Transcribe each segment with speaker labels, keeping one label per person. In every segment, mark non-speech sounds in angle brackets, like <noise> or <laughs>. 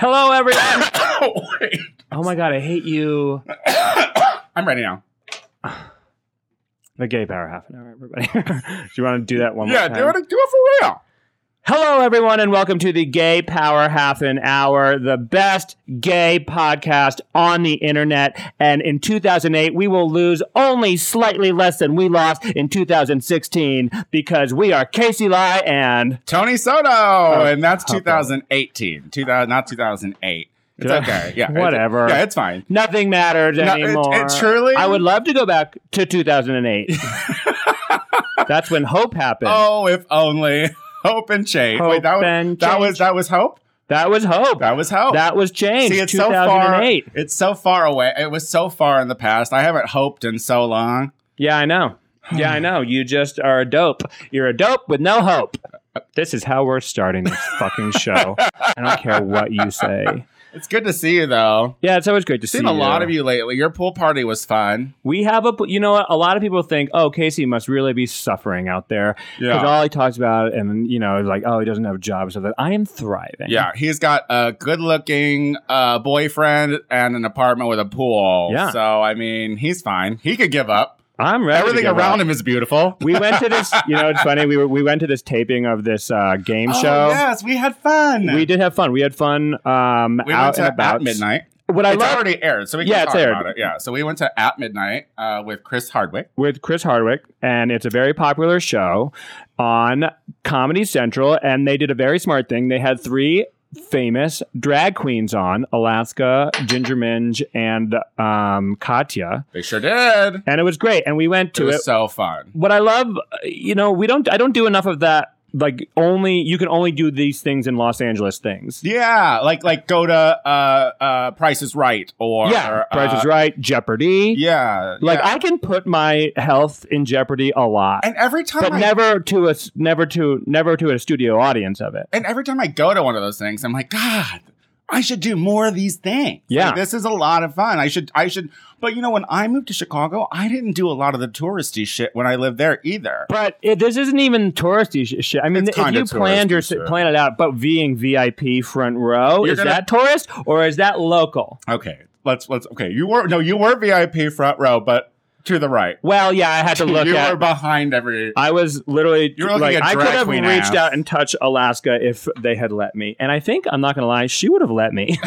Speaker 1: Hello, everyone. <coughs>
Speaker 2: oh,
Speaker 1: oh my god, I hate you. <coughs>
Speaker 2: I'm ready now.
Speaker 1: The gay power half an hour, everybody. <laughs> do you want to do that one more time?
Speaker 2: Yeah, do it, do it for real.
Speaker 1: Hello, everyone, and welcome to the Gay Power Half an Hour, the best gay podcast on the internet. And in 2008, we will lose only slightly less than we lost in 2016 because we are Casey Lai and
Speaker 2: Tony Soto,
Speaker 1: Oh,
Speaker 2: and that's
Speaker 1: okay.
Speaker 2: 2018. 2000, not 2008. It's okay. Yeah, it's-
Speaker 1: Whatever.
Speaker 2: yeah, it's fine.
Speaker 1: nothing matters
Speaker 2: No, it-
Speaker 1: anymore.
Speaker 2: it truly-
Speaker 1: I would love to go back to 2008. <laughs> That's when Hope happened.
Speaker 2: Oh, if only hope and change.
Speaker 1: Hope
Speaker 2: Wait, that was
Speaker 1: and
Speaker 2: that
Speaker 1: change.
Speaker 2: was that was hope.
Speaker 1: That was Hope.
Speaker 2: That was hope.
Speaker 1: That was change.
Speaker 2: See, it's so far. It's so far away. It was so far in the past. I haven't hoped in so long.
Speaker 1: Yeah, I know. Yeah, I know. You just are a dope. You're a dope with no hope. This is how we're starting this fucking show. I don't care what you say.
Speaker 2: It's good to see you though.
Speaker 1: Yeah, it's always great to see
Speaker 2: Seen a lot of you lately. Your pool party was fun.
Speaker 1: We have a, you know what? A lot of people think, oh, Casey must really be suffering out there because
Speaker 2: Yeah.
Speaker 1: all he talks about, and you know, is like, oh, he doesn't have a job, so that I am thriving.
Speaker 2: Yeah, he's got a good-looking uh, boyfriend and an apartment with a pool.
Speaker 1: Yeah.
Speaker 2: So I mean, he's fine. He could give up.
Speaker 1: I'm ready.
Speaker 2: Everything around him is beautiful. <laughs>
Speaker 1: We went to this. <laughs> You know, it's funny. We were we went to this taping of this uh, game
Speaker 2: Oh,
Speaker 1: show.
Speaker 2: yes, we had fun.
Speaker 1: We did have fun. We had fun um,
Speaker 2: We
Speaker 1: out
Speaker 2: went to
Speaker 1: and about.
Speaker 2: at midnight.
Speaker 1: What I
Speaker 2: it's
Speaker 1: love
Speaker 2: already aired, so we
Speaker 1: Yeah, it's
Speaker 2: talk
Speaker 1: aired.
Speaker 2: about it. Yeah, so we went to at midnight uh, with Chris Hardwick.
Speaker 1: with Chris Hardwick, and it's a very popular show on Comedy Central. And they did a very smart thing. They had three famous drag queens on Alaska, Ginger Minj, and um, Katya.
Speaker 2: They sure did.
Speaker 1: And it was great. And we went to It
Speaker 2: was
Speaker 1: it.
Speaker 2: so fun.
Speaker 1: What I love, you know, we don't, I don't do enough of that. Like, only, you can only do these things in Los Angeles things.
Speaker 2: Yeah, like like go to uh, uh, Price is Right or
Speaker 1: yeah. Price
Speaker 2: uh,
Speaker 1: is Right, Jeopardy.
Speaker 2: Yeah,
Speaker 1: Like,
Speaker 2: yeah.
Speaker 1: I can put my health in jeopardy a lot.
Speaker 2: and every time
Speaker 1: but
Speaker 2: I
Speaker 1: never to a never to never to a studio audience of it.
Speaker 2: and every time I go to one of those things, I'm like, God, I should do more of these things.
Speaker 1: Yeah.
Speaker 2: Like, this is a lot of fun. I should, I should. But you know, when I moved to Chicago, I didn't do a lot of the touristy shit when I lived there either.
Speaker 1: But it, this isn't even touristy sh- shit. I mean,
Speaker 2: It's
Speaker 1: if you planned your
Speaker 2: shit.
Speaker 1: plan it out, but being VIP front row,
Speaker 2: You're
Speaker 1: is
Speaker 2: gonna-
Speaker 1: that tourist or is that local?
Speaker 2: Okay, let's let's. Okay, you were no, you were VIP front row, but to the right.
Speaker 1: Well, yeah, I had to <laughs> look
Speaker 2: you
Speaker 1: at.
Speaker 2: were behind every.
Speaker 1: I was literally
Speaker 2: You were looking
Speaker 1: like,
Speaker 2: at
Speaker 1: I could have reached
Speaker 2: ass.
Speaker 1: out and touched Alaska if they had let me. And I think, I'm not going to lie, she would have let me. <laughs>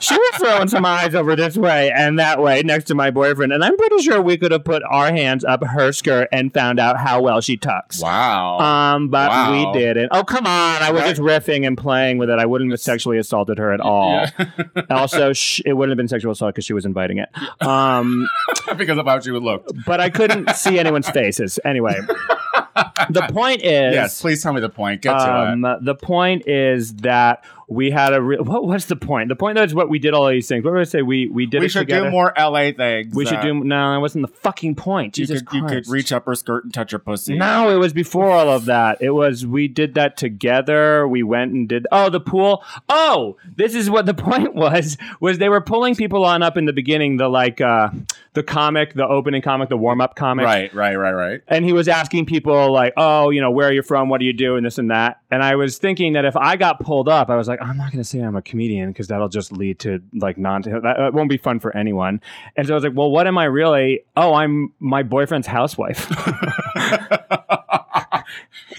Speaker 1: she was throwing some eyes over this way and that way next to my boyfriend. And I'm pretty sure we could have put our hands up her skirt and found out how well she tucks.
Speaker 2: Wow.
Speaker 1: Um, but
Speaker 2: Wow.
Speaker 1: we didn't. Oh, come on. I was just riffing and playing with it. I wouldn't have sexually assaulted her at all. <laughs> also, sh- it wouldn't have been sexual assault because she was inviting it. Um, <laughs>
Speaker 2: because of how she would look.
Speaker 1: but I couldn't <laughs> see anyone's faces. Anyway, <laughs> the point is.
Speaker 2: Yes, please tell me the point. Get to it.
Speaker 1: Um, the point is that we had a re- what was the point? The point though, is what we did all these things. What did I say? We we did it together.
Speaker 2: We should
Speaker 1: together.
Speaker 2: do more LA things.
Speaker 1: We should do no. That wasn't the fucking point.
Speaker 2: You
Speaker 1: Jesus
Speaker 2: could, you could reach up her skirt and touch her pussy.
Speaker 1: No, it was before all of that. It was we did that together. We went and did oh the pool. Oh, this is what the <laughs> point was. Was they were pulling people on up in the beginning. The like uh the comic, the opening comic, the warm up comic.
Speaker 2: Right, right, right, right.
Speaker 1: And he was asking people like, oh, you know, where are you from? What do you do? And this and that. And I was thinking that if I got pulled up, I was like, I'm not going to say I'm a comedian because that'll just lead to like non. That, that won't be fun for anyone. And so I was like, well, what am I really? Oh, I'm my boyfriend's housewife. <laughs>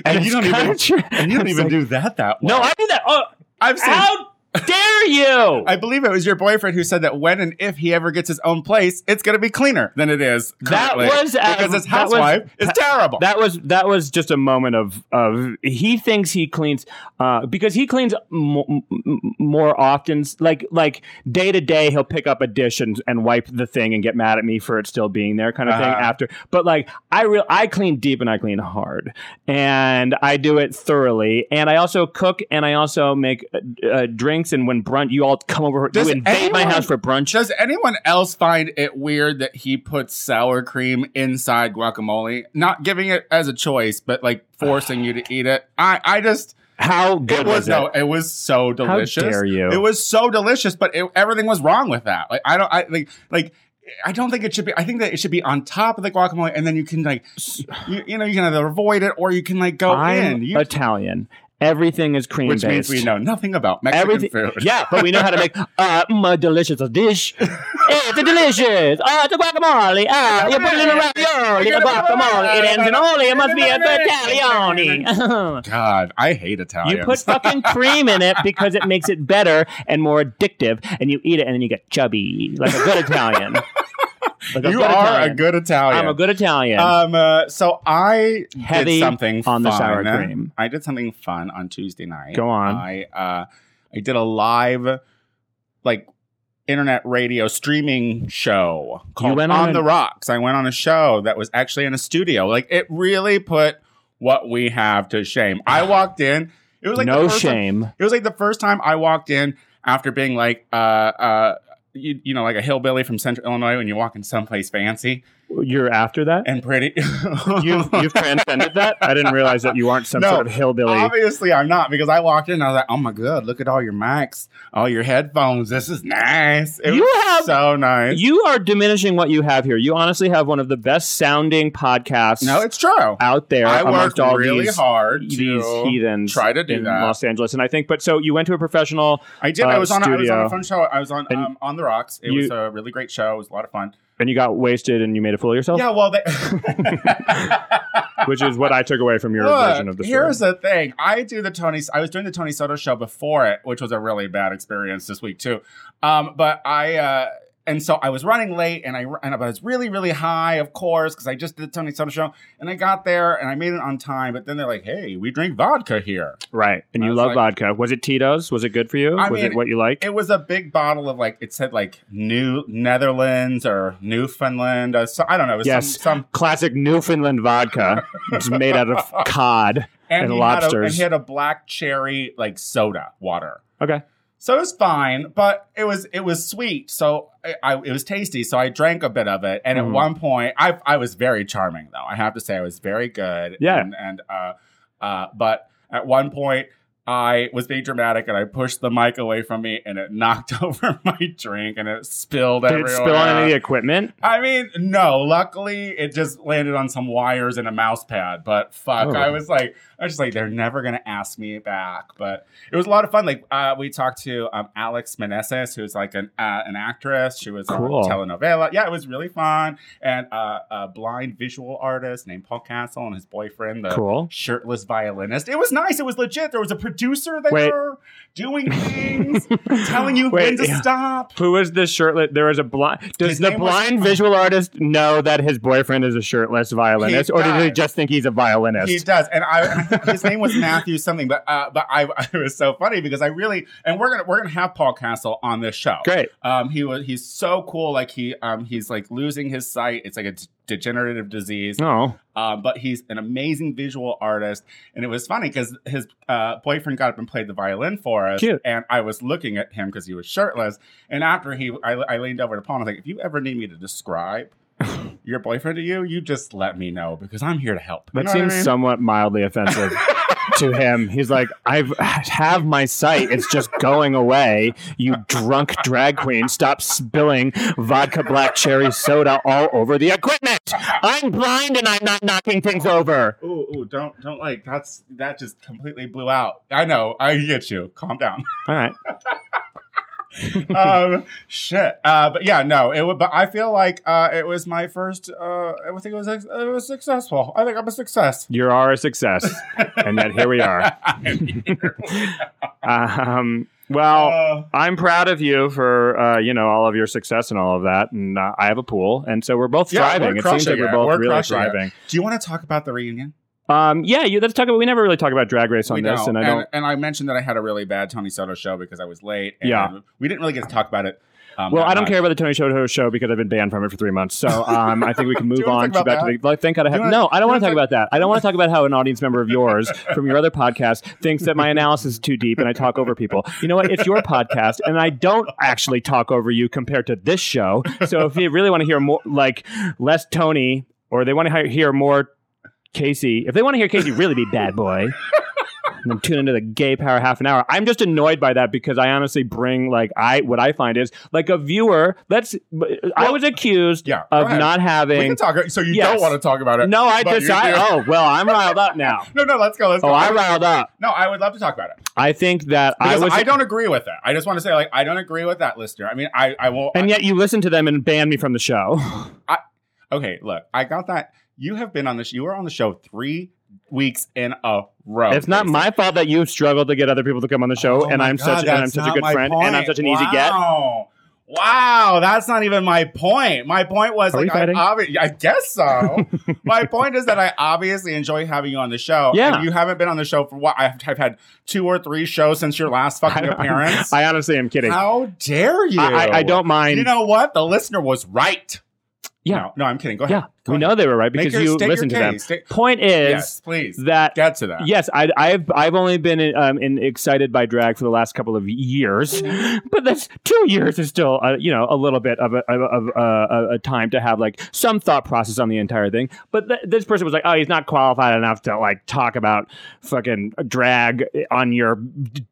Speaker 2: And
Speaker 1: it's
Speaker 2: you don't even-. And you don't even
Speaker 1: like,
Speaker 2: do that that way.
Speaker 1: No, I do that. Oh,
Speaker 2: I've seen.
Speaker 1: how dare you?
Speaker 2: I believe it was your boyfriend who said that when and if he ever gets his own place, it's going to be cleaner than it is.
Speaker 1: That was,
Speaker 2: because his
Speaker 1: that was-
Speaker 2: housewife is terrible.
Speaker 1: That was that was just a moment of of he thinks he cleans uh, because he cleans m- m- more often. Like like day to day, he'll pick up a dish and, and wipe the thing and get mad at me for it still being there, kind of thing.
Speaker 2: Uh-huh.
Speaker 1: After, but like I real I clean deep and I clean hard, and I do it thoroughly. And I also cook and I also make uh, uh, drinks. And when brunch, you all come over,
Speaker 2: Does
Speaker 1: you invade my house for brunch.
Speaker 2: Does anyone else find it weird that he puts sour cream inside guacamole? Not giving it as a choice, but like forcing you to <sighs> eat it. I, I just
Speaker 1: How good
Speaker 2: it was,
Speaker 1: was,
Speaker 2: no,
Speaker 1: it?
Speaker 2: it was so delicious.
Speaker 1: How dare you.
Speaker 2: It was so delicious, but it, everything was wrong with that. Like I don't, I like like. I don't think it should be. I think that it should be on top of the guacamole, and then you can like, you, you know, you can either avoid it or you can like go
Speaker 1: I'm
Speaker 2: in. You,
Speaker 1: Italian, Everything is cream
Speaker 2: which
Speaker 1: based.
Speaker 2: means we know nothing about Mexican
Speaker 1: Everything,
Speaker 2: food.
Speaker 1: yeah, but we know how to make <laughs> uh, mm, a delicious dish. it's a delicious. Ah, it's a guacamole. Ah, you put it in a little ravioli, a guacamole. It ends in oli. It must be a Italiani. <laughs>
Speaker 2: God, I hate Italian.
Speaker 1: you put fucking cream in it because it makes it better and more addictive, and you eat it, and then you get chubby like a good Italian. <laughs> Like
Speaker 2: You are
Speaker 1: Italian.
Speaker 2: a good Italian.
Speaker 1: I'm a good Italian.
Speaker 2: Um, uh, so I
Speaker 1: Heavy
Speaker 2: did something
Speaker 1: on the sour cream.
Speaker 2: I did something fun on Tuesday night.
Speaker 1: Go on.
Speaker 2: I uh, I did a live, like, internet radio streaming show called
Speaker 1: went
Speaker 2: On,
Speaker 1: on
Speaker 2: the Rocks. I went on a show that was actually in a studio. Like, it really put what we have to shame. I <sighs> walked in. It was like
Speaker 1: no
Speaker 2: first time-
Speaker 1: shame.
Speaker 2: it was like the first time I walked in after being like, uh, uh, you, you know, like a hillbilly from Central Illinois when you walk in someplace fancy
Speaker 1: You're after that.
Speaker 2: and pretty. <laughs> <laughs>
Speaker 1: You've you've transcended that. I didn't realize that you aren't some
Speaker 2: No,
Speaker 1: sort of hillbilly.
Speaker 2: Obviously, I'm not because I walked in and I was like, "Oh my god, look at all your mics, all your headphones. This is nice. It
Speaker 1: You have-
Speaker 2: so nice."
Speaker 1: You are diminishing what you have here. You honestly have one of the best sounding podcasts
Speaker 2: no, it's true.
Speaker 1: out there
Speaker 2: I worked
Speaker 1: all
Speaker 2: really
Speaker 1: these,
Speaker 2: hard
Speaker 1: these heathens
Speaker 2: try to do
Speaker 1: in
Speaker 2: that.
Speaker 1: Los Angeles. And I think, but so you went to a professional
Speaker 2: I did.
Speaker 1: uh,
Speaker 2: I was on. A, I was on a fun show. I was on um, on the rocks. It
Speaker 1: you-
Speaker 2: was a really great show. It was a lot of fun.
Speaker 1: And you got wasted and you made a fool of yourself,
Speaker 2: Yeah, well, they, <laughs>
Speaker 1: which is what I took away from your
Speaker 2: Look,
Speaker 1: version of the story.
Speaker 2: Here's the thing. I do the Tony. I was doing the Tony Soto show before it, which was a really bad experience this week too. Um, but I uh, and so I was running late, and I and I was really really high, of course, because I just did the Tony Soto show, and I got there and I made it on time. But then they're like, "Hey, we drink vodka here."
Speaker 1: right. And
Speaker 2: I
Speaker 1: you love
Speaker 2: like-
Speaker 1: vodka. Was it Tito's? Was it good for you?
Speaker 2: I
Speaker 1: was
Speaker 2: mean,
Speaker 1: it what you like?
Speaker 2: It was a big bottle of like it said like New Netherlands or Newfoundland. Uh, so, I don't know. It was
Speaker 1: Yes.
Speaker 2: some, some
Speaker 1: Classic Newfoundland vodka. It's made out of <laughs> cod. And
Speaker 2: he Had a, and he had a black cherry like soda water.
Speaker 1: Okay.
Speaker 2: So it was fine, but it was it was sweet. So I, I it was tasty. So I drank a bit of it, and
Speaker 1: Mhm.
Speaker 2: at one point, I I was very charming though. I have to say, I was very good.
Speaker 1: Yeah.
Speaker 2: And, and uh, uh, but at one point, I was being dramatic, and I pushed the mic away from me, and it <laughs> knocked over my drink, and it spilled
Speaker 1: Did
Speaker 2: everywhere.
Speaker 1: it spill on any equipment?
Speaker 2: I mean, no. Luckily, it just landed on some wires and a mouse pad. But fuck,
Speaker 1: Oh.
Speaker 2: I was like, I was just like, they're never gonna ask me back. But it was a lot of fun. Like, uh, we talked to um, Alex Meneses, who's like an uh, an actress. She was
Speaker 1: Cool.
Speaker 2: on a telenovela. Yeah, it was really fun. And uh, a blind visual artist named Paul Castle and his boyfriend, the
Speaker 1: Cool.
Speaker 2: shirtless violinist. It was nice. It was legit. There was a producer there doing things, <laughs> telling you
Speaker 1: Wait,
Speaker 2: when to
Speaker 1: yeah.
Speaker 2: stop.
Speaker 1: Who is this shirtless? There is a blind. Does
Speaker 2: His
Speaker 1: the
Speaker 2: name was-
Speaker 1: blind visual artist know that his boyfriend is a shirtless violinist,
Speaker 2: He
Speaker 1: or did he just think he's a violinist?
Speaker 2: He does, and I, and I think his name was Matthew something, but uh, but I <laughs> it was so funny because I really and we're gonna we're gonna have Paul Castle on this show.
Speaker 1: Great.
Speaker 2: Um, he was he's so cool. Like he um he's like losing his sight. It's like a d- degenerative disease.
Speaker 1: Oh,
Speaker 2: Um, but he's an amazing visual artist, and it was funny because his uh, boyfriend got up and played the violin for us,
Speaker 1: Cute.
Speaker 2: and I was looking at him because he was shirtless. And after he, I, I leaned over to Paul and I was like, "If you ever need me to describe your boyfriend to you, you just let me know because I'm here to help." You
Speaker 1: that
Speaker 2: what I
Speaker 1: seems
Speaker 2: mean?
Speaker 1: somewhat mildly offensive <laughs> to him. He's like, I have my sight. It's just going away. You drunk drag queen, stop spilling vodka black cherry soda all over the equipment. I'm blind and I'm not knocking things over.
Speaker 2: Ooh, ooh, don't, don't like that's that just completely blew out. I know, I get you. Calm down.
Speaker 1: All right. <laughs> <laughs>
Speaker 2: um, shit. Uh, but yeah, no, it would. But I feel like uh, it was my first. Uh, I think it was it was successful. I think I'm a success.
Speaker 1: You are a success. and yet here we are. <laughs> <laughs> Um, well,
Speaker 2: Uh,
Speaker 1: I'm proud of you for uh, you know all of your success and all of that, and uh, I have a pool, and so we're both
Speaker 2: Yeah,
Speaker 1: thriving.
Speaker 2: we're
Speaker 1: it seems like we're both
Speaker 2: We're
Speaker 1: really
Speaker 2: crushing it. do you want to talk about the reunion?
Speaker 1: Um, yeah, you let's talk about. We never really talk about Drag Race on
Speaker 2: we
Speaker 1: this,
Speaker 2: don't.
Speaker 1: and I don't.
Speaker 2: And, I mentioned that I had a really bad Tony Soto show because I was late. And
Speaker 1: Yeah.
Speaker 2: we didn't really get to talk about it. Um,
Speaker 1: well, I don't
Speaker 2: much.
Speaker 1: care about the Tony Soto show because I've been banned from it for three months. So <laughs> um, I think we can move on to back to the. Like, thank God I have.
Speaker 2: wanna-
Speaker 1: no, I don't want to talk about that. I don't want to talk about how an audience member of yours <laughs> from your other podcast thinks that my analysis is too deep and I talk over people. You know what? It's your podcast, and I don't actually talk over you compared to this show. So if you really want to hear more, like less Tony, or they want to hear more Casey, if they want to hear Casey really be bad boy. and then tune into the gay power half an hour. I'm just annoyed by that because I honestly bring like I what I find is like a viewer. Let's I was accused
Speaker 2: Yeah,
Speaker 1: of
Speaker 2: ahead.
Speaker 1: not
Speaker 2: we
Speaker 1: having.
Speaker 2: can talk. So you
Speaker 1: Yes.
Speaker 2: don't want to talk about it?
Speaker 1: No, I just I, oh well, I'm riled up now. <laughs>
Speaker 2: No, no. Let's go. Let's
Speaker 1: Oh,
Speaker 2: go.
Speaker 1: I riled up.
Speaker 2: No, I would love to talk about it
Speaker 1: I think that
Speaker 2: because
Speaker 1: I
Speaker 2: I, don't agree with that. I just want to say, like, I don't agree with that listener. I mean, I, I won't.
Speaker 1: and yet you listen to them and ban me from the show.
Speaker 2: okay, look, I got that. You have been on this. You were on the show three weeks in a row.
Speaker 1: it's not my fault that you struggled to get other people to come on the show,
Speaker 2: Oh
Speaker 1: and I'm
Speaker 2: God,
Speaker 1: such and I'm such a good friend, and I'm such an easy get.
Speaker 2: Wow. Wow, that's not even my point. My point was
Speaker 1: Are
Speaker 2: like I, obvi- I guess so. <laughs> my point is that I obviously enjoy having you on the show.
Speaker 1: Yeah.
Speaker 2: and you haven't been on the show for what? I've, I've had two or three shows since your last fucking appearance. <laughs>
Speaker 1: I honestly am kidding.
Speaker 2: How dare you?
Speaker 1: I, I, I don't mind.
Speaker 2: You know what? The listener was right.
Speaker 1: Yeah.
Speaker 2: No, no I'm kidding. Go ahead.
Speaker 1: yeah,
Speaker 2: Go
Speaker 1: we
Speaker 2: ahead.
Speaker 1: know they were right because
Speaker 2: your-
Speaker 1: you listened to them.
Speaker 2: State-
Speaker 1: Point is
Speaker 2: yes, please.
Speaker 1: that
Speaker 2: Get to that.
Speaker 1: yes, I, I've I've only been um, in, excited by drag for the last couple of years, <laughs> but that's two years is still uh, you know a little bit of a of, uh, a, a time to have like some thought process on the entire thing. But th- this person was like, oh, he's not qualified enough to like talk about fucking drag on your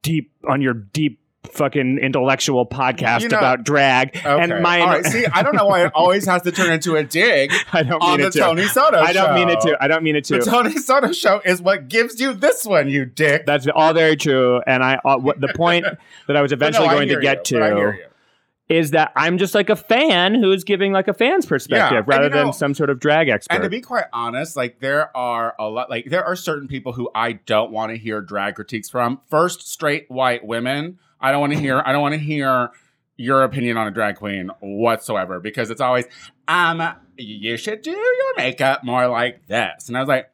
Speaker 1: deep on your deep fucking intellectual podcast
Speaker 2: You know-
Speaker 1: about drag
Speaker 2: Okay.
Speaker 1: and my
Speaker 2: All right. See, I don't know why it always has to turn into a dig <laughs>
Speaker 1: I don't
Speaker 2: on
Speaker 1: mean
Speaker 2: the
Speaker 1: it to.
Speaker 2: Tony Soto
Speaker 1: I don't mean it to. I don't mean it to.
Speaker 2: The Tony Soto show is what gives you this one, you dick.
Speaker 1: That's all very true. And I, uh, what the point <laughs> that I was
Speaker 2: But no,
Speaker 1: eventually
Speaker 2: I
Speaker 1: going to get
Speaker 2: you,
Speaker 1: to
Speaker 2: hear you.
Speaker 1: is that I'm just like a fan who's giving like a fan's perspective
Speaker 2: and
Speaker 1: rather
Speaker 2: you know-
Speaker 1: than some sort of drag expert.
Speaker 2: And to be quite honest, like there are a lot, like there are certain people who I don't want to hear drag critiques from. First, straight white women. I don't want to hear. I don't want to hear your opinion on a drag queen whatsoever because it's always, um, you should do your makeup more like this. And I was like,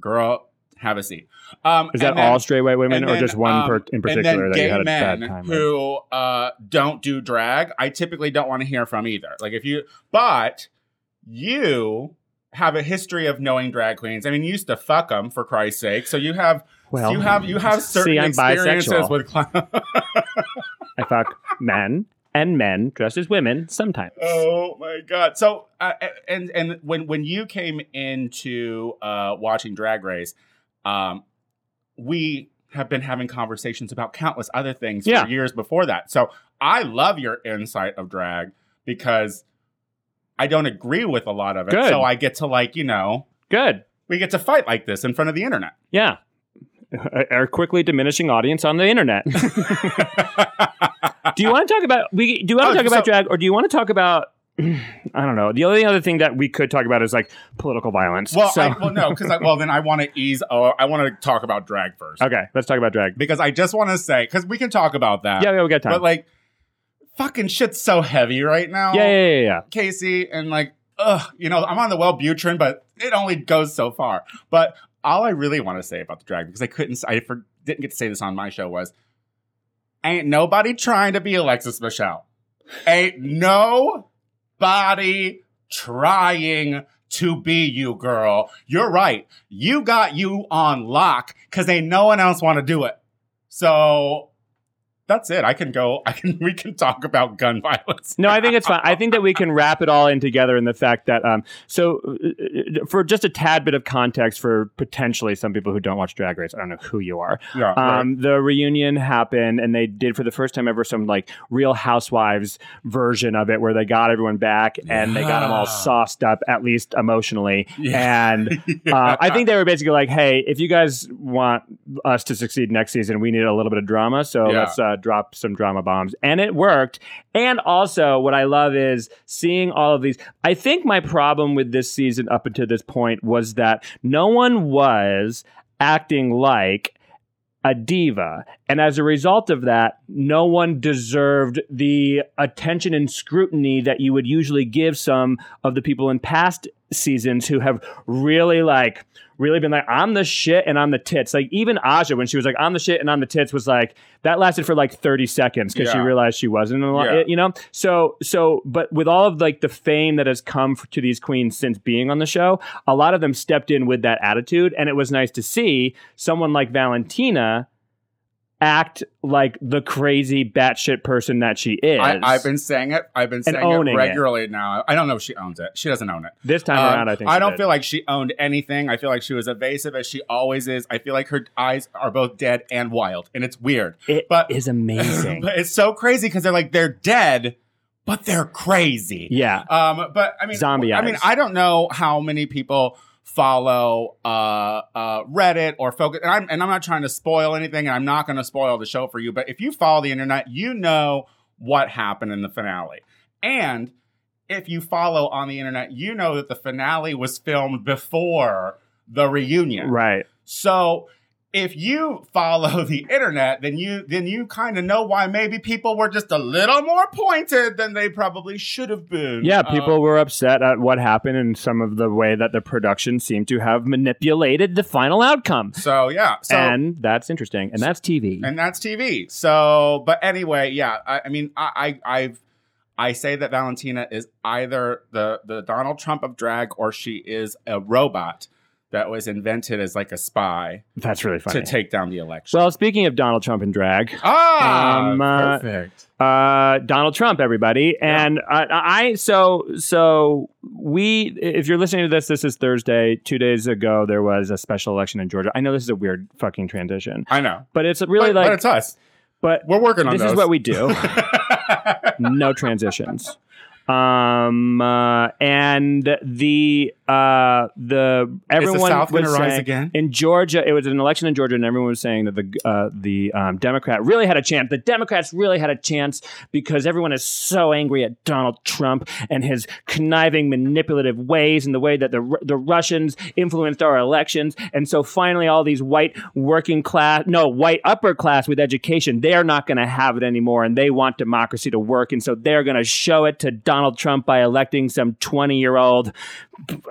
Speaker 2: girl, have a seat. Um,
Speaker 1: is that
Speaker 2: then-
Speaker 1: all straight white women or
Speaker 2: then,
Speaker 1: just one
Speaker 2: um,
Speaker 1: per- in particular that you had a bad time with?
Speaker 2: who uh, don't do drag, I typically don't want to hear from either. Like if you, but you have a history of knowing drag queens. I mean, you used to fuck them for Christ's sake. So you have,
Speaker 1: Well,
Speaker 2: you have, you have certain
Speaker 1: see, I'm
Speaker 2: experiences
Speaker 1: bisexual.
Speaker 2: with. Cl- <laughs>
Speaker 1: I fuck men and men dressed as women sometimes.
Speaker 2: oh my god! So uh, and and when when you came into uh, watching Drag Race, um, we have been having conversations about countless other things
Speaker 1: Yeah.
Speaker 2: for years before that. So I love your insight of drag because I don't agree with a lot of it.
Speaker 1: Good.
Speaker 2: So I get to like, you know,
Speaker 1: Good.
Speaker 2: we get to fight like this in front of the internet.
Speaker 1: Yeah. <laughs> A quickly diminishing audience on the internet. <laughs> do you want to talk about we do you want
Speaker 2: Oh,
Speaker 1: to talk
Speaker 2: so-
Speaker 1: about drag or do you want to talk about <clears throat> I don't know. The only other thing that we could talk about is like political violence.
Speaker 2: well,
Speaker 1: so,
Speaker 2: I, well, no, because well, then I want to ease. Oh, I want to talk about drag first
Speaker 1: okay, let's talk about drag.
Speaker 2: because I just want to say because we can talk about that.
Speaker 1: Yeah, yeah, we got time.
Speaker 2: But like, fucking shit's so heavy right now.
Speaker 1: yeah, yeah, yeah, yeah.
Speaker 2: Casey, and like, ugh, you know, I'm on the Wellbutrin, but it only goes so far. But all I really want to say about the drag, because I couldn't, I for, didn't get to say this on my show, was ain't nobody trying to be Alexis Michelle. Ain't nobody trying to be you, girl. You're right. You got you on lock because ain't no one else want to do it. So that's it. I can go. I can. We can talk about gun violence.
Speaker 1: No, I think it's fine. I think that we can wrap it all in together in the fact that, um, so uh, for just a tad bit of context for potentially some people who don't watch Drag Race, I don't know who you are.
Speaker 2: Yeah. right.
Speaker 1: Um, the reunion happened, and they did for the first time ever some like Real Housewives version of it, where they got everyone back and they got them all sauced up, at least emotionally.
Speaker 2: Yeah.
Speaker 1: And <laughs> uh, I think they were basically like, "Hey, if you guys want us to succeed next season, we need a little bit of drama, so
Speaker 2: Yeah.
Speaker 1: let's uh, drop some drama bombs." And it worked. And also, what I love is seeing all of these. I think my problem with this season up until this point was that no one was acting like a diva. And as a result of that, no one deserved the attention and scrutiny that you would usually give some of the people in past seasons who have really like really been like I'm the shit and I'm the tits. Like even Aja when she was like I'm the shit and I'm the tits was like that lasted for like 30 seconds because she realized she wasn't a lot,
Speaker 2: Yeah.
Speaker 1: you know. So so but with all of like the fame that has come to these queens since being on the show, a lot of them stepped in with that attitude and it was nice to see someone like Valentina act like the crazy batshit person that she is.
Speaker 2: I, I've been saying it. I've been saying it
Speaker 1: it.
Speaker 2: regularly now. I don't know if she owns it. She doesn't own it.
Speaker 1: this time
Speaker 2: Um,
Speaker 1: around, I think
Speaker 2: I don't
Speaker 1: did.
Speaker 2: feel like she owned anything. I feel like she was evasive as she always is. I feel like her eyes are both dead and wild, and it's weird.
Speaker 1: it
Speaker 2: but-
Speaker 1: is amazing. <laughs>
Speaker 2: but it's so crazy because they're like they're dead, but they're crazy.
Speaker 1: yeah,
Speaker 2: Um, but I mean,
Speaker 1: Zombie
Speaker 2: I mean. I don't know how many people follow uh, uh, Reddit or focus, and I'm, and I'm not trying to spoil anything, and I'm not going to spoil the show for you. But if you follow the internet, you know what happened in the finale, and if you follow on the internet, you know that the finale was filmed before the reunion.
Speaker 1: right.
Speaker 2: So if you follow the internet, then you then you kind of know why maybe people were just a little more pointed than they probably should have been.
Speaker 1: Yeah,
Speaker 2: Uh,
Speaker 1: people were upset at what happened and some of the way that the production seemed to have manipulated the final outcome.
Speaker 2: so yeah. So and,
Speaker 1: and that's interesting. And that's TV.
Speaker 2: And that's TV. So but anyway, yeah. I, I mean, I, I I've I say that Valentina is either the the Donald Trump of drag or she is a robot that was invented as like a spy
Speaker 1: that's really funny.
Speaker 2: to take down the election.
Speaker 1: well, speaking of Donald Trump and drag,
Speaker 2: ah,
Speaker 1: um, uh,
Speaker 2: perfect.
Speaker 1: uh, Donald Trump, everybody, and uh, I so so we. If you're listening to this, this is Thursday. Two days ago, there was a special election in Georgia. I know this is a weird fucking transition,
Speaker 2: I know.
Speaker 1: but it's really
Speaker 2: but,
Speaker 1: like,
Speaker 2: but it's us.
Speaker 1: but
Speaker 2: We're working on
Speaker 1: this
Speaker 2: those.
Speaker 1: is what we do. <laughs> no transitions. Um uh, and the uh the everyone
Speaker 2: South
Speaker 1: was saying-
Speaker 2: again?
Speaker 1: in Georgia. It was an election in Georgia, and everyone was saying that the uh, the um, Democrat really had a chance. The Democrats really had a chance because everyone is so angry at Donald Trump and his conniving, manipulative ways, and the way that the the Russians influenced our elections. And so finally, all these white working class, no white upper class with education, they're not going to have it anymore, and they want democracy to work, and so they're going to show it to Donald Trump by electing some twenty year old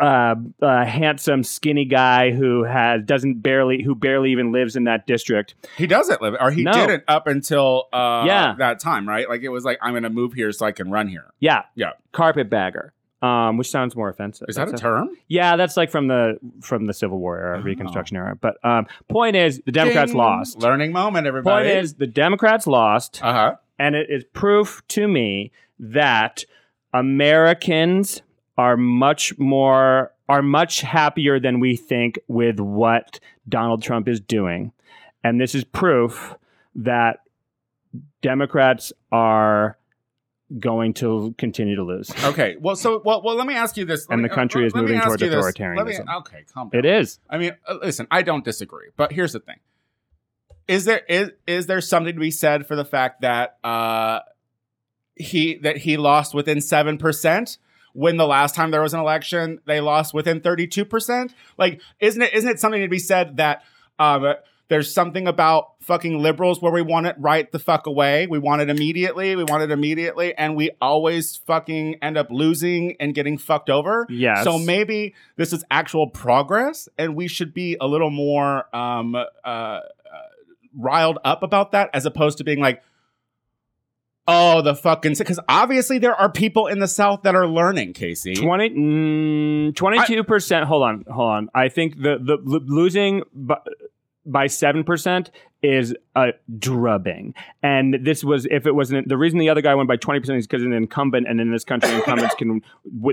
Speaker 1: uh, uh, handsome, skinny guy who has doesn't barely who barely even lives in that district.
Speaker 2: he doesn't live, or he
Speaker 1: No.
Speaker 2: didn't up until uh,
Speaker 1: Yeah.
Speaker 2: that time, right? Like it was like I'm going to move here so I can run here.
Speaker 1: Yeah,
Speaker 2: Yeah.
Speaker 1: carpetbagger. Um, which sounds more offensive.
Speaker 2: Is that a
Speaker 1: That's
Speaker 2: term?
Speaker 1: Yeah, that's like from the from the Civil War era,
Speaker 2: Oh.
Speaker 1: Reconstruction era. But um, point is, the Democrats
Speaker 2: Ding.
Speaker 1: lost.
Speaker 2: Learning moment, everybody.
Speaker 1: Point is, the Democrats lost,
Speaker 2: uh huh.
Speaker 1: and it is proof to me that Americans are much more are much happier than we think with what Donald Trump is doing. And this is proof that Democrats are going to continue to lose.
Speaker 2: Okay. Well, so well, well, let me ask you this. Let
Speaker 1: And
Speaker 2: me-
Speaker 1: the country
Speaker 2: let-
Speaker 1: is moving
Speaker 2: ask
Speaker 1: towards
Speaker 2: you this. Let
Speaker 1: authoritarianism.
Speaker 2: me- okay, calm down.
Speaker 1: It is.
Speaker 2: I mean, uh, listen, I don't disagree, but here's the thing: is there is is there something to be said for the fact that uh, he that he lost within seven percent? When the last time there was an election, they lost within thirty two percent. Like, isn't it isn't it something to be said that um, there's something about fucking liberals where we want it right the fuck away. We want it immediately. We want it immediately, and we always fucking end up losing and getting fucked over.
Speaker 1: Yes.
Speaker 2: So maybe this is actual progress, and we should be a little more um, uh, uh, riled up about that, as opposed to being like, "Oh, the fucking," because obviously there are people in the South that are learning. Casey,
Speaker 1: 20 mm, 22% hold on hold on i think the the lo- losing by, by 7% is a drubbing and this was if it wasn't the reason the other guy went by 20% is because an incumbent and in this country incumbents can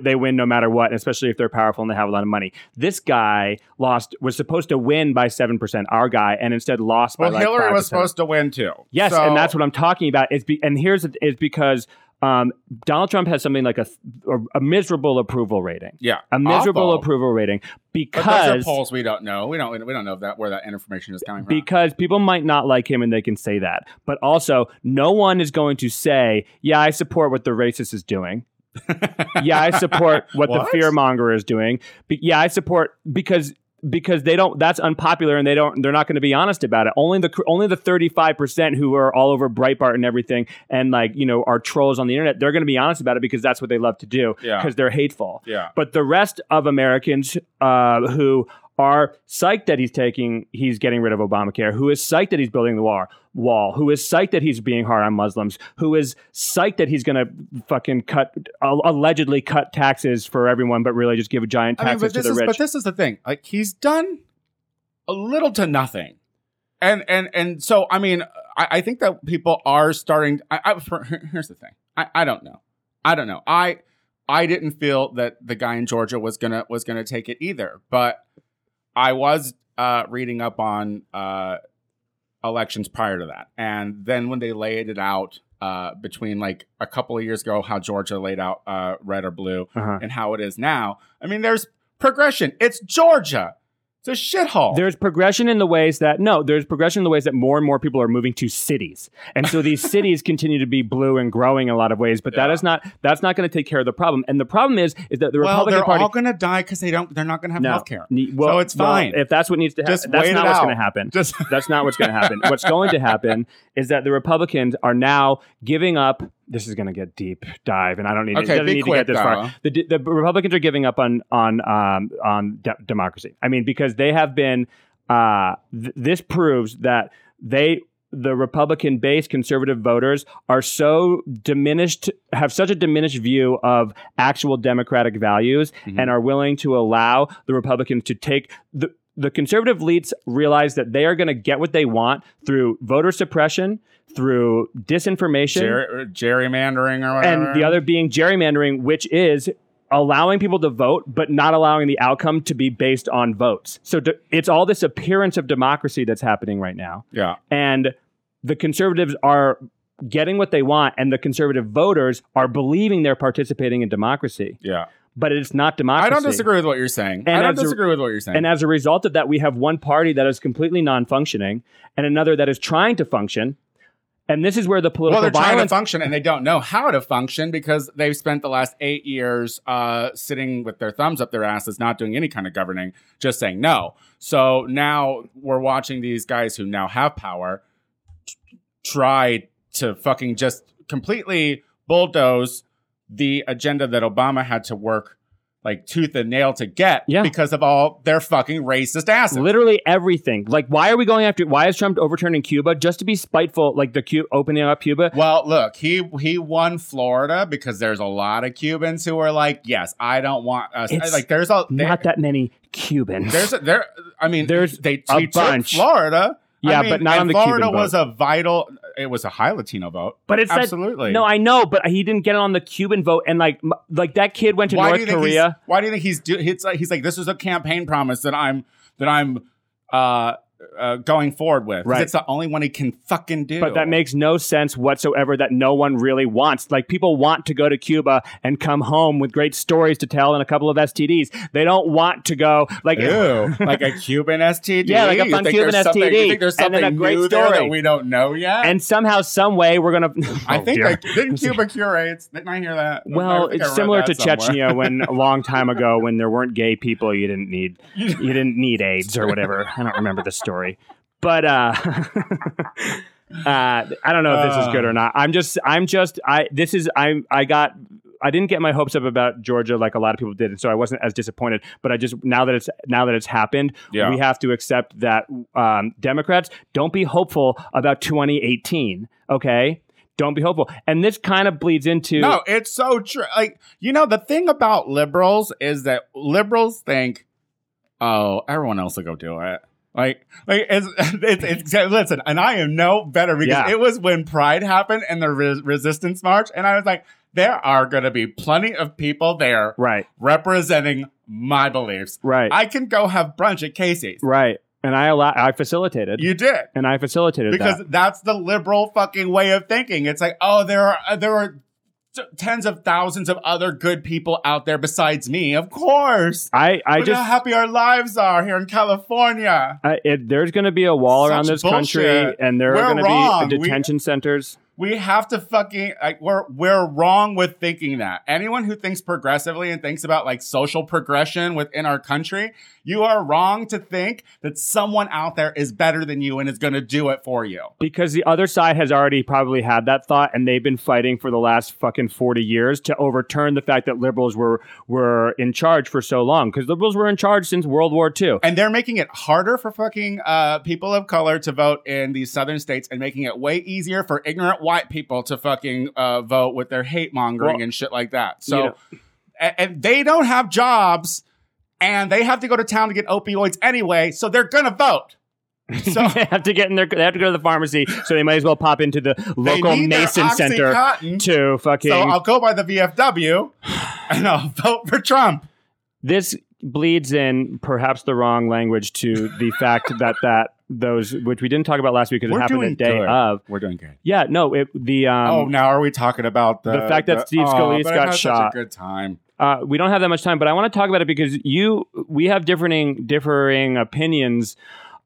Speaker 1: they win no matter what especially if they're powerful and they have a lot of money this guy lost was supposed to win by 7% our guy and instead lost by
Speaker 2: well,
Speaker 1: like
Speaker 2: Hillary
Speaker 1: 5%.
Speaker 2: was supposed to win too.
Speaker 1: Yes,
Speaker 2: So-
Speaker 1: and that's what I'm talking about. Is be, and here's is because um, Donald Trump has something like a, a miserable approval rating,
Speaker 2: yeah,
Speaker 1: a miserable
Speaker 2: awful.
Speaker 1: approval rating
Speaker 2: But those
Speaker 1: because
Speaker 2: are polls we don't know. We don't. We don't know that where that information is coming from.
Speaker 1: because people might not like him and they can say that, but also no one is going to say, "Yeah, I support what the racist is doing." <laughs> yeah, I support what,
Speaker 2: What?
Speaker 1: the fear monger is doing. Be- yeah, I support because because they don't that's unpopular and they don't they're not going to be honest about it. Only the only the 35% who are all over Breitbart and everything and like, you know, are trolls on the internet, they're going to be honest about it because that's what they love to do
Speaker 2: Yeah.
Speaker 1: because they're hateful.
Speaker 2: yeah.
Speaker 1: But the rest of Americans uh, who are psyched that he's taking, he's getting rid of Obamacare, who is psyched that he's building the wall, wall, who is psyched that he's being hard on Muslims, who is psyched that he's going to fucking cut, uh, allegedly cut taxes for everyone, but really just give a giant
Speaker 2: I mean, but this
Speaker 1: to the
Speaker 2: is
Speaker 1: rich.
Speaker 2: but this is the thing. Like he's done a little to nothing, and and and so I mean, I, I think that people are starting. I, I, for, here's the thing. I, I don't know. I don't know. I I didn't feel that the guy in Georgia was gonna was gonna take it either. But I was uh, reading up on uh, elections prior to that, and then when they laid it out uh, between like a couple of years ago, how Georgia laid out uh, red or blue,
Speaker 1: Uh-huh.
Speaker 2: and how it is now. I mean, there's progression. It's Georgia. It's a shithole.
Speaker 1: There's progression in the ways that no, there's progression in the ways that more and more people are moving to cities, and so these <laughs> cities continue to be blue and growing in a lot of ways. But that
Speaker 2: Yeah.
Speaker 1: is not that's not going to take care of the problem. And the problem is is that the
Speaker 2: well,
Speaker 1: Republican
Speaker 2: they're
Speaker 1: Party
Speaker 2: all going to die because they don't. They're not going to have
Speaker 1: no,
Speaker 2: health care.
Speaker 1: ne- well,
Speaker 2: So it's
Speaker 1: well,
Speaker 2: fine.
Speaker 1: if that's what needs to happen. That's not what's going to happen.
Speaker 2: Just
Speaker 1: That's not what's going to happen. what's going to happen is that the Republicans are now giving up. This is going to get deep dive, and I don't need,
Speaker 2: Okay,
Speaker 1: need
Speaker 2: quick,
Speaker 1: to get this
Speaker 2: though.
Speaker 1: far. The, the Republicans are giving up on on um, on de- democracy. I mean, because they have been. Uh, th- this proves that they the Republican based conservative voters are so diminished, have such a diminished view of actual democratic values,
Speaker 2: Mhm.
Speaker 1: and are willing to allow the Republicans to take the the conservative elites realize that they are going to get what they want through voter suppression, through disinformation,
Speaker 2: Ger- er, gerrymandering or whatever.
Speaker 1: and the other being gerrymandering, which is allowing people to vote but not allowing the outcome to be based on votes. So d- it's all this appearance of democracy that's happening right now
Speaker 2: yeah.
Speaker 1: and the conservatives are getting what they want and the conservative voters are believing they're participating in democracy
Speaker 2: Yeah.
Speaker 1: But it's not democracy
Speaker 2: I don't disagree with what you're saying.
Speaker 1: And
Speaker 2: I don't
Speaker 1: as a-
Speaker 2: disagree with what you're saying.
Speaker 1: and as a result of that we have one party that is completely non-functioning and another that is trying to function and this is where the
Speaker 2: well,
Speaker 1: political
Speaker 2: they're trying to function and they don't know how to function because they've spent the last eight years uh, sitting with their thumbs up their asses, not doing any kind of governing, just saying no. So now we're watching these guys who now have power t- try to fucking just completely bulldoze the agenda that Obama had to work like tooth and nail to get
Speaker 1: Yeah.
Speaker 2: because of all their fucking racist asses.
Speaker 1: literally everything like why are we going after why is trump overturning cuba just to be spiteful like the Cu- opening up cuba
Speaker 2: Well, look, he he won Florida because there's a lot of Cubans who are like, yes, I don't want us.
Speaker 1: It's
Speaker 2: like, there's a there,
Speaker 1: not that many cubans
Speaker 2: there's a, there. I mean,
Speaker 1: There's
Speaker 2: they
Speaker 1: a bunch.
Speaker 2: Florida. I
Speaker 1: Yeah,
Speaker 2: mean,
Speaker 1: but not on the
Speaker 2: Florida
Speaker 1: Cuban
Speaker 2: was a vital. It was a high Latino vote.
Speaker 1: but it's
Speaker 2: Absolutely.
Speaker 1: no i know but he didn't get it on the cuban vote and like like that kid went to
Speaker 2: why
Speaker 1: north korea
Speaker 2: why do you think he's do, he's like he's like this is a campaign promise that I'm that I'm uh, uh going forward with. 'Cause
Speaker 1: Right.
Speaker 2: It's the only one he can fucking do.
Speaker 1: But that makes no sense whatsoever that no one really wants. Like people want to go to Cuba and come home with great stories to tell and a couple of STDs. They don't want to go like
Speaker 2: Ew, <laughs> like a Cuban STD. <laughs>
Speaker 1: Yeah, like a
Speaker 2: You
Speaker 1: fun Cuban
Speaker 2: there's something-
Speaker 1: STD,
Speaker 2: You think there's
Speaker 1: and then
Speaker 2: something
Speaker 1: a great
Speaker 2: new there
Speaker 1: story.
Speaker 2: that we don't know yet?
Speaker 1: and somehow, some way, we're gonna. <laughs>
Speaker 2: I
Speaker 1: Oh,
Speaker 2: think
Speaker 1: dear.
Speaker 2: like, didn't Cuba cure AIDS? Didn't I hear that?
Speaker 1: Well, it's similar to
Speaker 2: somewhere.
Speaker 1: Chechnya when a long time ago when there weren't gay people, you didn't need you didn't need AIDS or whatever. I don't remember the story, but uh, <laughs> uh, I don't know if this is good or not. I'm just I'm just I this is I I got. I didn't get my hopes up about Georgia like a lot of people did, and so I wasn't as disappointed. But I just now that it's now that it's happened,
Speaker 2: Yeah.
Speaker 1: we have to accept that um, Democrats don't be hopeful about 2018. Okay, don't be hopeful, and this kind of bleeds into
Speaker 2: No, it's so true. Like, you know, the thing about liberals is that liberals think, oh, everyone else will go do it. Like, like it's, <laughs> it's, it's listen, and I am no better because
Speaker 1: Yeah.
Speaker 2: it was when Pride happened and the re- resistance march, and I was like, there are going to be plenty of people there
Speaker 1: right,
Speaker 2: representing my beliefs.
Speaker 1: right.
Speaker 2: I can go have brunch at Casey's.
Speaker 1: Right. And I allow I facilitated.
Speaker 2: You did.
Speaker 1: and I facilitated
Speaker 2: because
Speaker 1: that.
Speaker 2: that's the liberal fucking way of thinking. It's like, oh, there are there are tens of thousands of other good people out there besides me. Of course,
Speaker 1: I I
Speaker 2: look
Speaker 1: just
Speaker 2: how happy our lives are here in California.
Speaker 1: I, it, there's going to be a wall around
Speaker 2: Such
Speaker 1: this country, and there
Speaker 2: We're
Speaker 1: are going to be
Speaker 2: We-
Speaker 1: detention centers.
Speaker 2: We have to fucking like we're we're wrong with thinking that. Anyone who thinks progressively and thinks about like social progression within our country, you are wrong to think that someone out there is better than you and is going to do it for you.
Speaker 1: Because the other side has already probably had that thought, and they've been fighting for the last fucking forty years to overturn the fact that liberals were were in charge for so long. Because liberals were in charge since World War II.
Speaker 2: And they're making it harder for fucking uh, people of color to vote in these southern states and making it way easier for ignorant white people to fucking uh, vote with their hate mongering
Speaker 1: Well,
Speaker 2: and shit like that. So,
Speaker 1: you know-
Speaker 2: a- and they don't have jobs and they have to go to town to get opioids anyway. So they're going to vote. <laughs> So
Speaker 1: they have to get in their. They have to go to the pharmacy, so they might as well pop into the local
Speaker 2: they need their
Speaker 1: Mason Center to fucking.
Speaker 2: So I'll go by the VFW <sighs> and I'll vote for Trump.
Speaker 1: this bleeds in perhaps the wrong language to the fact that that those which we didn't talk about last week because it happened the day
Speaker 2: good.
Speaker 1: of.
Speaker 2: We're doing good.
Speaker 1: Yeah, no, it the um.
Speaker 2: oh, now are we talking about the
Speaker 1: the fact that Steve
Speaker 2: oh,
Speaker 1: Scalise
Speaker 2: I
Speaker 1: got shot.
Speaker 2: good time.
Speaker 1: uh, we don't have that much time, but I want to talk about it because you we have differing differing opinions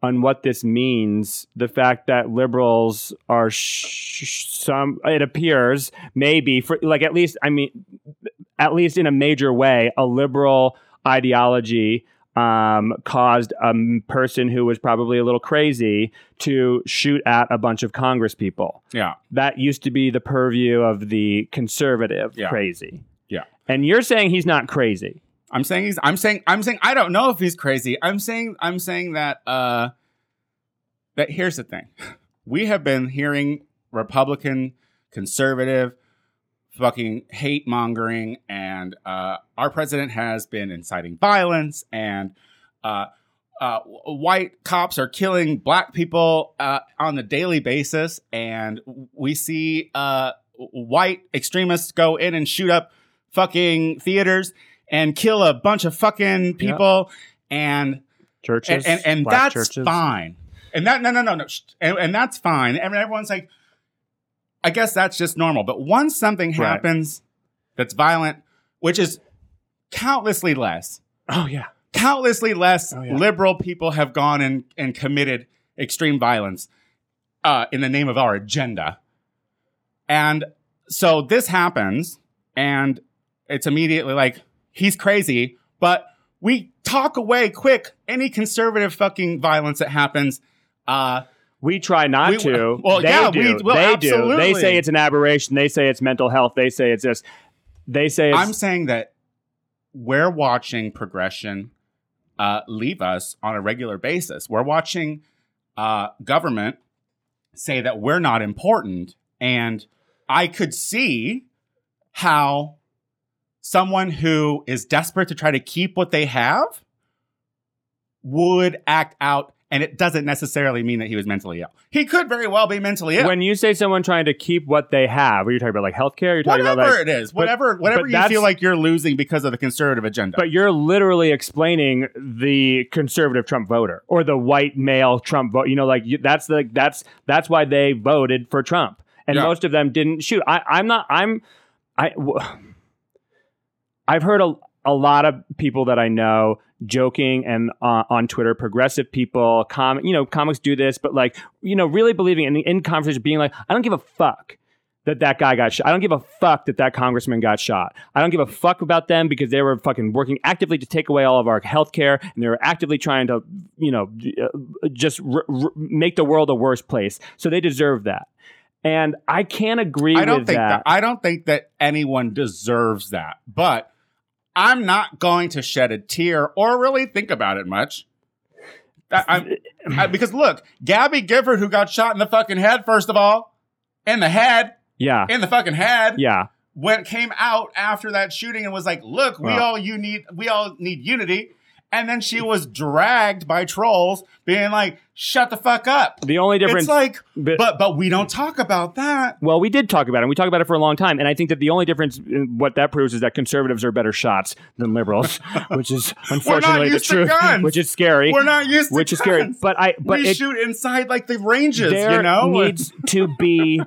Speaker 1: on what this means. The fact that liberals are sh- sh- some it appears maybe for like at least I mean at least in a major way a liberal ideology um, caused a person who was probably a little crazy to shoot at a bunch of Congress people.
Speaker 2: Yeah.
Speaker 1: That used to be the purview of the conservative
Speaker 2: Yeah.
Speaker 1: crazy.
Speaker 2: Yeah.
Speaker 1: And you're saying he's not crazy.
Speaker 2: I'm saying he's I'm saying I'm saying I don't know if he's crazy. I'm saying I'm saying that uh that here's the thing. <laughs> We have been hearing Republican, conservative, fucking hate mongering, and uh, our president has been inciting violence, and uh, uh, white cops are killing black people uh, on a daily basis, and we see uh, white extremists go in and shoot up fucking theaters and kill a bunch of fucking people, and
Speaker 1: Churches.
Speaker 2: and and, and
Speaker 1: black
Speaker 2: that's
Speaker 1: churches.
Speaker 2: fine. And that no no no no, and, and that's fine. And everyone's like, I guess that's just normal. But once something
Speaker 1: Right.
Speaker 2: happens that's violent, which is countlessly less,
Speaker 1: Oh yeah.
Speaker 2: countlessly less
Speaker 1: Oh, yeah.
Speaker 2: liberal people have gone and, and committed extreme violence uh, in the name of our agenda. And so this happens, and it's immediately like, he's crazy, but we talk away quick any conservative fucking violence that happens. Uh,
Speaker 1: We try not
Speaker 2: We-
Speaker 1: to. <laughs>
Speaker 2: well,
Speaker 1: they
Speaker 2: yeah,
Speaker 1: do.
Speaker 2: we- well,
Speaker 1: they do. They say it's an aberration. They say it's mental health. They say it's this. They say it's.
Speaker 2: I'm saying that we're watching progression uh, leave us on a regular basis. We're watching uh, government say that we're not important, and I could see how someone who is desperate to try to keep what they have would act out. And it doesn't necessarily mean that he was mentally ill. He could very well be mentally ill.
Speaker 1: When you say someone trying to keep what they have, are you talking about like healthcare? You're talking
Speaker 2: whatever
Speaker 1: about like.
Speaker 2: it is, whatever, whatever
Speaker 1: but
Speaker 2: you feel like you're losing because of the conservative agenda.
Speaker 1: But you're literally explaining the conservative Trump voter or the white male Trump vote. You know, like you, that's the that's that's why they voted for Trump, and
Speaker 2: Yeah.
Speaker 1: most of them didn't shoot. I, I'm not. I'm. I. w- <sighs> I've heard a a lot of people that I know joking and uh, on Twitter, progressive people, com- you know, comics do this, but like, you know, really believing in the in conversation, being like, I don't give a fuck that that guy got shot. I don't give a fuck that that congressman got shot. I don't give a fuck about them because they were fucking working actively to take away all of our health care and they were actively trying to, you know, uh, just r- r- make the world a worse place. So they deserve that. And I can't agree
Speaker 2: I don't
Speaker 1: with
Speaker 2: think
Speaker 1: that.
Speaker 2: that. I don't think that anyone deserves that. But I'm not going to shed a tear or really think about it much. I, I- because look, Gabby Gifford, who got shot in the fucking head, first of all, in the head,
Speaker 1: yeah.
Speaker 2: in the fucking head,
Speaker 1: Yeah.
Speaker 2: went came out after that shooting and was like, "Look, we
Speaker 1: Wow.
Speaker 2: all you need, we all need unity." And then she was dragged by trolls, being like, "Shut the fuck up."
Speaker 1: The only difference,
Speaker 2: It's like,
Speaker 1: but-
Speaker 2: but but we don't talk about that.
Speaker 1: well, we did talk about it. and We talked about it for a long time, and I think that the only difference, what that proves, is that conservatives are better shots than liberals, <laughs> which is unfortunately the truth,
Speaker 2: guns.
Speaker 1: which is scary.
Speaker 2: We're not used to
Speaker 1: which is scary. But I, but
Speaker 2: we
Speaker 1: it,
Speaker 2: shoot inside like the ranges,
Speaker 1: there
Speaker 2: you know.
Speaker 1: needs <laughs> to be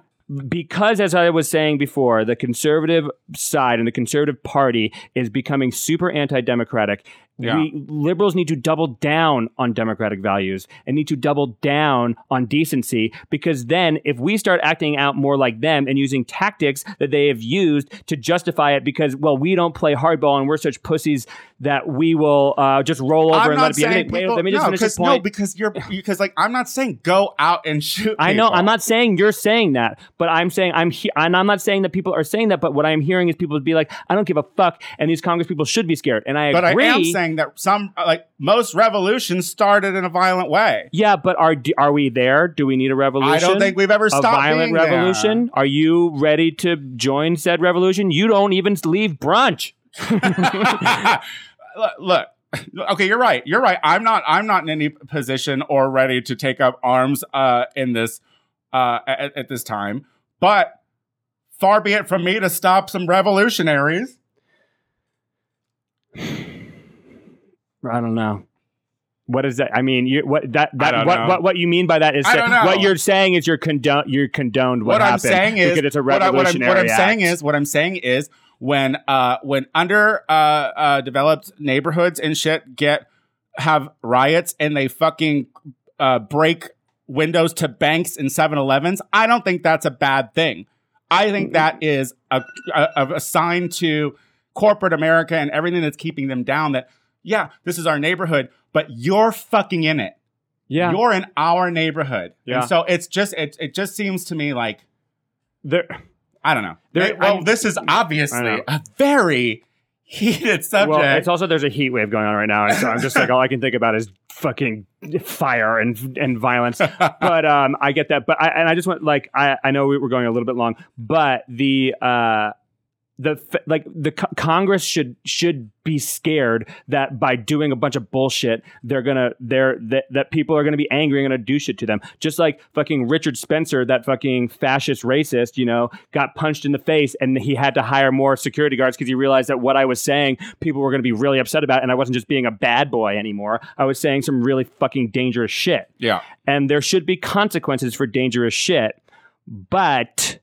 Speaker 1: because as i was saying before the conservative side and the conservative party is becoming super anti-democratic
Speaker 2: Yeah.
Speaker 1: we liberals need to double down on democratic values and need to double down on decency because then if we start acting out more like them and using tactics that they have used to justify it because well we don't play hardball and we're such pussies that we will uh, just roll over
Speaker 2: I'm
Speaker 1: and
Speaker 2: not
Speaker 1: let it be. Wait,
Speaker 2: people,
Speaker 1: let me just
Speaker 2: no,
Speaker 1: finish this
Speaker 2: 'cause- no, because you're because like I'm not saying go out and shoot.
Speaker 1: I know.
Speaker 2: people.
Speaker 1: I'm not saying you're saying that, but I'm saying I'm he- and I'm not saying that people are saying that. But what I'm hearing is people be like, "I don't give a fuck," and these Congress people should be scared. And I
Speaker 2: But
Speaker 1: agree.
Speaker 2: I am saying that some like most revolutions started in a violent way.
Speaker 1: yeah, but are are we there? Do we need a revolution?
Speaker 2: I don't think we've ever
Speaker 1: a
Speaker 2: stopped
Speaker 1: violent
Speaker 2: being there.
Speaker 1: revolution. Are you ready to join said revolution? You don't even leave brunch. <laughs>
Speaker 2: look, look, okay, you're right. You're right. I'm not. I'm not in any position or ready to take up arms uh, in this uh, at, at this time. But far be it from me to stop some revolutionaries. <sighs> <sighs> <sighs>
Speaker 1: I don't know. What is that? I mean, you what that that what,
Speaker 2: know.
Speaker 1: what what you mean by that is
Speaker 2: I
Speaker 1: say-
Speaker 2: don't know.
Speaker 1: what you're saying is you're condone you're condoned what,
Speaker 2: What, I'm
Speaker 1: happened
Speaker 2: saying is
Speaker 1: it's a
Speaker 2: what, I, what I'm, what I'm saying is what I'm saying is when uh when under uh, uh developed neighborhoods and shit get have riots and they fucking uh break windows to banks and 7-Elevens, I don't think that's a bad thing. I think that is a, a, a sign to corporate America and everything that's keeping them down that yeah, this is our neighborhood, but you're fucking in it.
Speaker 1: yeah.
Speaker 2: You're in our neighborhood.
Speaker 1: Yeah.
Speaker 2: And so it's just it it just seems to me like
Speaker 1: There,
Speaker 2: I don't know.
Speaker 1: There-
Speaker 2: well,
Speaker 1: I'm-
Speaker 2: this is obviously a very heated subject.
Speaker 1: well, it's also there's a heat wave going on right now, and so I'm just like all I can think about is fucking fire and and violence. <laughs> but um, I get that. But I and I just want like I I know we were going a little bit long, but the uh the like the co- Congress should should be scared that by doing a bunch of bullshit they're gonna they're that, that people are gonna be angry and gonna do shit to them just like fucking Richard Spencer that fucking fascist racist you know got punched in the face and he had to hire more security guards because he realized that what I was saying people were gonna be really upset about and I wasn't just being a bad boy anymore I was saying some really fucking dangerous shit
Speaker 2: yeah.
Speaker 1: and there should be consequences for dangerous shit. But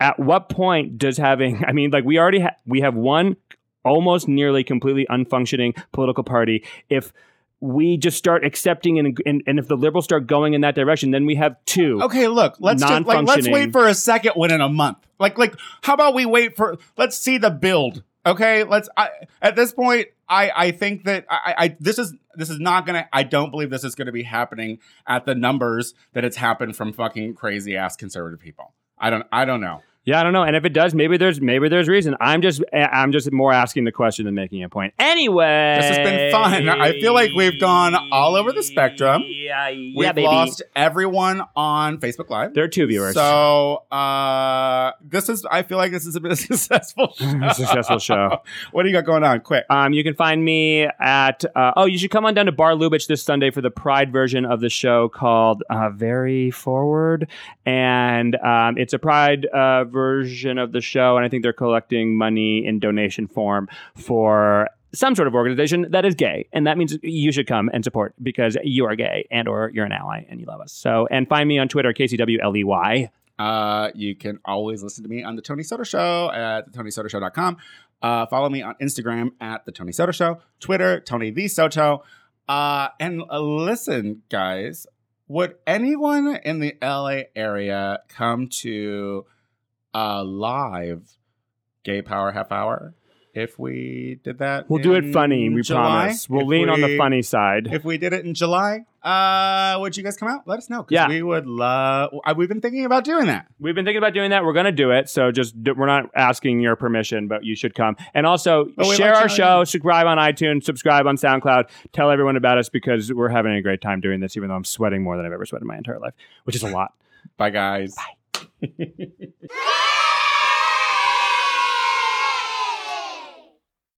Speaker 1: at what point does having? <laughs> I mean, like we already ha- we have one almost nearly completely unfunctioning political party. If we just start accepting and, and and if the liberals start going in that direction, then we have two.
Speaker 2: Okay, look, let's just like let's wait for a second one in a month. Like like how about we wait for let's see the build. Okay, let's I, at this point I I think that I, I this is this is not gonna I don't believe this is gonna be happening at the numbers that it's happened from fucking crazy ass conservative people. I don't I don't know.
Speaker 1: Yeah, I don't know. And if it does, maybe there's maybe there's reason. I'm just I'm just more asking the question than making a point. Anyway,
Speaker 2: This has been fun. I feel like we've gone all over the spectrum.
Speaker 1: Yeah,
Speaker 2: We've
Speaker 1: baby.
Speaker 2: lost everyone on Facebook Live.
Speaker 1: There are two viewers.
Speaker 2: So uh this is I feel like this is a a <laughs> successful <laughs> show.
Speaker 1: A successful show.
Speaker 2: what do you got going on? Quick.
Speaker 1: Um, you can find me at uh, oh, you should come on down to Bar Lubitsch this Sunday for the Pride version of the show called uh, Very Forward, and um, it's a Pride uh, version of the show, and I think they're collecting money in donation form for some sort of organization that is gay, and that means you should come and support because you are gay and or you're an ally and you love us. So, and find me on Twitter, KCWLEY.
Speaker 2: Uh you can always listen to me on the Tony Soto Show at thetonysotoshow.com. Uh follow me on Instagram at the Tony Soto Show, Twitter, Tony the Soto. Uh and uh, listen, guys, would anyone in the LA area come to a live gay power half hour if we did that?
Speaker 1: We'll do it funny, we
Speaker 2: July?
Speaker 1: promise. We'll
Speaker 2: If
Speaker 1: lean on the funny side.
Speaker 2: If we did it in July, uh, would you guys come out? Let us know.
Speaker 1: Yeah.
Speaker 2: we would love. uh, We've been thinking about doing that.
Speaker 1: We've been thinking about doing that. We're going to do it. So just we're not asking your permission, but you should come. And also
Speaker 2: Oh,
Speaker 1: share
Speaker 2: why
Speaker 1: our show, subscribe on iTunes, subscribe on SoundCloud, tell everyone about us because we're having a great time doing this, even though I'm sweating more than I've ever sweated in my entire life, which is a lot.
Speaker 2: Bye, guys. Bye yeah! <laughs>